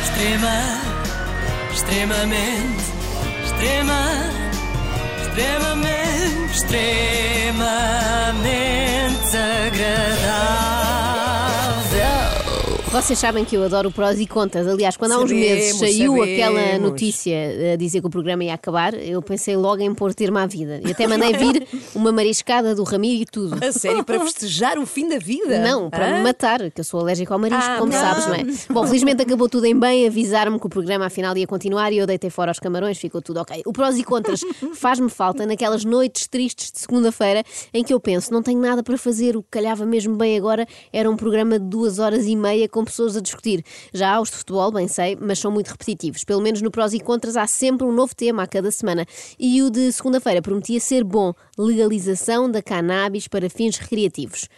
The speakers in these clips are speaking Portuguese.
Extrema, extremamente, extrema, extremamente, extremamente Vocês sabem que eu adoro prós e contras. Aliás, quando há uns meses saiu sabemos. aquela notícia a dizer que o programa ia acabar, eu pensei logo em pôr termo à vida. E até mandei vir uma mariscada do Ramiro e tudo. A sério, para festejar o fim da vida? Não, para me matar, que eu sou alérgico ao marisco, Ah, como não. sabes, não é? Bom, felizmente acabou tudo em bem, avisaram-me que o programa afinal ia continuar e eu deitei fora os camarões, ficou tudo ok. O prós e contras faz-me falta naquelas noites tristes de segunda-feira em que eu penso, não tenho nada para fazer, o que calhava mesmo bem agora era um programa de duas horas e meia com pessoas a discutir. Já os de futebol, bem sei, mas são muito repetitivos. Pelo menos no prós e contras há sempre um novo tema a cada semana. E o de segunda-feira prometia ser bom, legalização da cannabis para fins recreativos.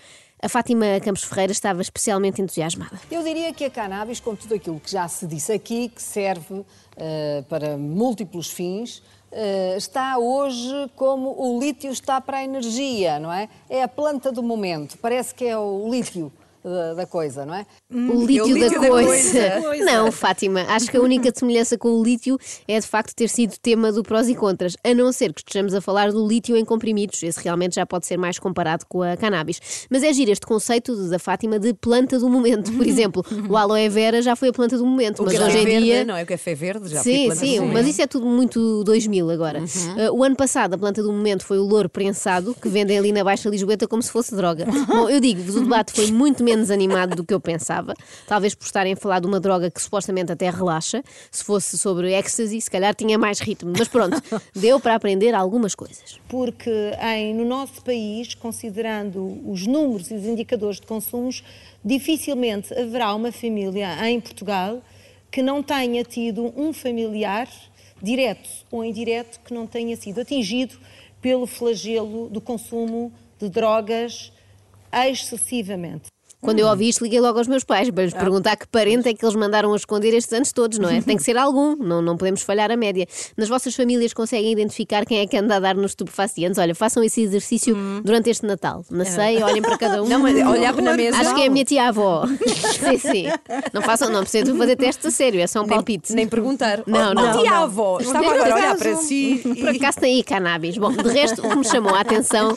A Fátima Campos Ferreira estava especialmente entusiasmada. Eu diria que a cannabis, com tudo aquilo que já se disse aqui, que serve eh, para múltiplos fins, eh, está hoje como o lítio está para a energia, não é? É a planta do momento, parece que é o lítio da, da coisa, não é? O lítio, o lítio da, da coisa. coisa. Não, Fátima, acho que a única semelhança com o lítio é de facto ter sido tema do prós e contras, a não ser que estejamos a falar do lítio em comprimidos. Esse realmente já pode ser mais comparado com a cannabis. Mas é giro este conceito da Fátima de planta do momento. Por exemplo, o aloe vera já foi a planta do momento, O mas hoje em verde, dia. não é? O café verde já foi Sim, planta sim, mas isso é tudo muito 2000 agora. Uh, o ano passado, a planta do momento foi o louro prensado, que vendem ali na Baixa Lisboeta como se fosse droga. Bom, eu digo-vos, o debate foi muito menos animado do que eu pensava. Talvez por estarem a falar de uma droga que supostamente até relaxa. Se fosse sobre ecstasy, se calhar tinha mais ritmo. Mas pronto, deu para aprender algumas coisas. porque em, no nosso país, considerando os números e os indicadores de consumos, dificilmente haverá uma família em Portugal que não tenha tido um familiar, direto ou indireto, que não tenha sido atingido pelo flagelo do consumo de drogas excessivamente. Quando eu ouvi isto, liguei logo aos meus pais para lhes perguntar que parente é que eles mandaram a esconder estes anos todos, não é? Tem que ser algum, não, não podemos falhar a média. Nas vossas famílias conseguem identificar quem é que anda a dar nos estupefacientes? Olha, façam esse exercício durante este Natal. Na ceia, olhem para cada um. Não, mas olhava na mesa. Acho que é a minha tia-avó. sim, sim. Não façam, não precisam fazer testes a sério, é só um palpite. Nem perguntar. Não, não, oh, tia não. avó, estava agora a olhar para si. Por acaso tem aí cannabis. Bom, de resto, o que me chamou a atenção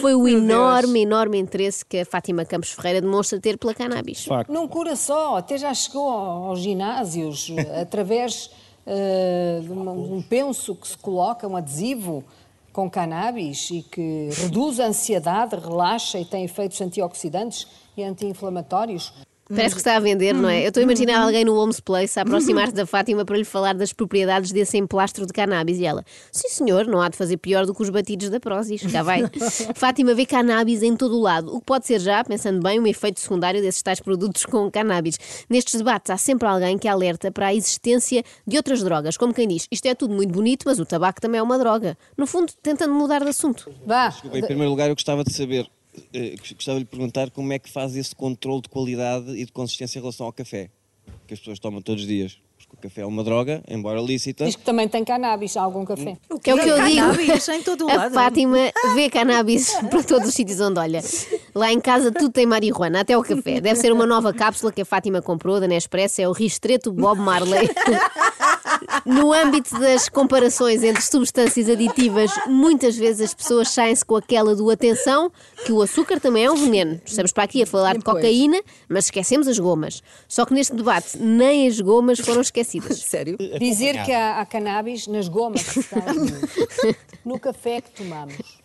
foi o enorme, enorme interesse que a Fátima Campos Ferreira demonstra ter pela cannabis. facto. Não cura só, até já chegou ao- aos ginásios através eh, de uma- um penso que se coloca, um adesivo com cannabis e que reduz a ansiedade, relaxa e tem efeitos antioxidantes e anti-inflamatórios. Parece que está a vender, não é? Eu estou a imaginar alguém no Homes Place a aproximar-se da Fátima para lhe falar das propriedades desse emplastro de cannabis e ela, sim senhor, não há de fazer pior do que os batidos da Prozis, cá vai. Fátima vê cannabis em todo o lado, o que pode ser já, pensando bem, um efeito secundário desses tais produtos com cannabis. Nestes debates há sempre alguém que alerta para a existência de outras drogas, como quem diz, isto é tudo muito bonito, mas o tabaco também é uma droga. No fundo, tentando mudar de assunto. Vá, Em primeiro lugar, eu gostava de saber, gostava de lhe perguntar como é que faz esse controle de qualidade e de consistência em relação ao café, que as pessoas tomam todos os dias. Porque o café é uma droga, embora lícita. diz que também tem cannabis, algum café. Que é o que eu digo. Cannabis em todo o A lado. Fátima vê cannabis para todos os sítios onde olha. Lá em casa tudo tem marihuana, até o café. Deve ser uma nova cápsula que a Fátima comprou da Nespresso, é o Ristreto Bob Marley. No âmbito das comparações entre substâncias aditivas, muitas vezes as pessoas saem-se com aquela do atenção que o açúcar também é um veneno. Estamos para aqui a falar de Pois. cocaína, mas esquecemos as gomas. Só que neste debate nem as gomas foram esquecidas. Sério? Dizer que há, há cannabis nas gomas que se no café que tomamos.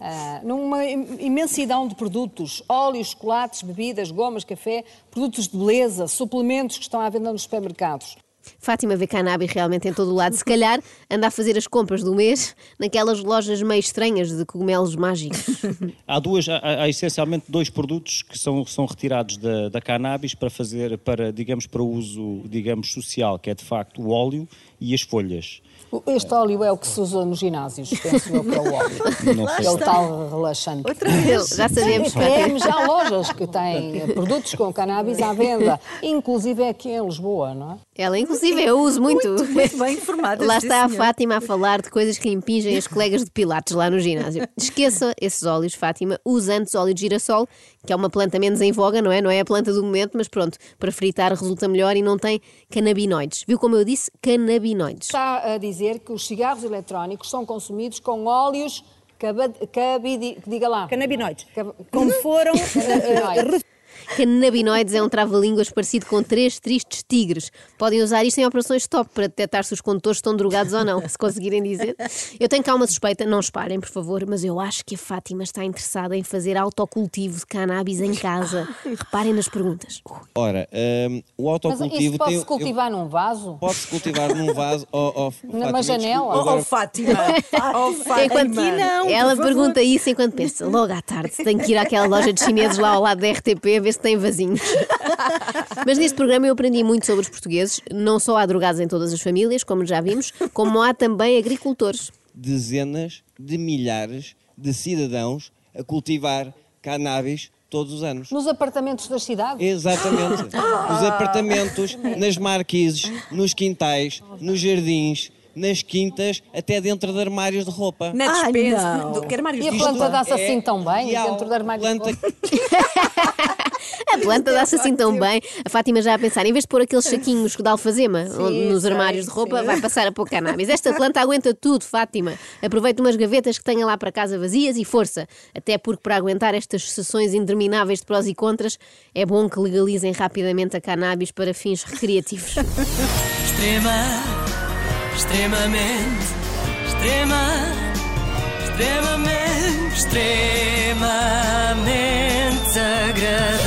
Ah, numa im- imensidão de produtos, óleos, chocolates, bebidas, gomas, café, produtos de beleza, suplementos que estão à venda nos supermercados. Fátima vê cannabis realmente em todo o lado. Se calhar anda a fazer as compras do mês naquelas lojas meio estranhas de cogumelos mágicos. Há, duas, há, há essencialmente dois produtos que são, são retirados da, da cannabis para fazer, para, digamos, para uso, digamos, social, que é de facto o óleo e as folhas. Este óleo é o que se usa nos ginásios, penso eu que é o óleo. Não sei. É o tal relaxante. Outra vez. Já sabemos, Sim, Fátima. temos já lojas que têm eh, produtos com cannabis à venda, inclusive é aqui em Lisboa, não é? Ela, inclusive, eu uso muito. Muito bem informada. Lá está a. Fátima a falar de coisas que impingem as colegas de Pilates lá no ginásio. Esqueça esses óleos, Fátima. Use antes óleo de girassol, que é uma planta menos em voga, não é? Não é a planta do momento, mas pronto, para fritar resulta melhor e não tem canabinoides. Viu como eu disse? Canabinoides. Está a dizer que os cigarros eletrónicos são consumidos com óleos cabidi... diga lá. Canabinoides. Cab- Como foram Canabinoides. É um trava-línguas parecido com três tristes tigres. Podem usar isto em operações top para detectar se os condutores estão drogados ou não, se conseguirem dizer. Eu tenho cá uma suspeita, não esparem, por favor, mas eu acho que a Fátima está interessada em fazer autocultivo de cannabis em casa. Reparem nas perguntas. Ora, hum, o Mas autocultivo isso pode-se cultivar num vaso? eu- Pode-se cultivar num vaso ou. ou Numa Fátima, janela? Oh, agora- oh, Fátima. Oh, Fátima. Enquanto não, ela pergunta isso enquanto pensa, logo à tarde, tenho que ir àquela loja de chineses lá ao lado da RTP a se tem vasinhos. Mas neste programa eu aprendi muito sobre os portugueses. Não só há drogados em todas as famílias, como já vimos, como há também agricultores. dezenas de milhares de cidadãos a cultivar cannabis todos os anos. Nos apartamentos das cidades? Exatamente. Nos apartamentos, nas marquises, nos quintais, nos jardins, nas quintas, até dentro de armários de roupa. Na despensa. não. do- que armários E a de planta roupa? dá-se assim tão bem dentro do armário de Planta- A planta dá-se assim tão bem. A Fátima já a pensar, em vez de pôr aqueles saquinhos de alfazema onde- nos sei, armários de roupa, sim. vai passar a pôr cannabis. Esta planta aguenta tudo, Fátima. Aproveita umas gavetas que tenha lá para casa vazias e força. Até porque para aguentar estas sessões intermináveis de prós e contras, é bom que legalizem rapidamente a cannabis para fins recreativos. Extrema, extremamente, extrema, extremamente, extremamente agradável.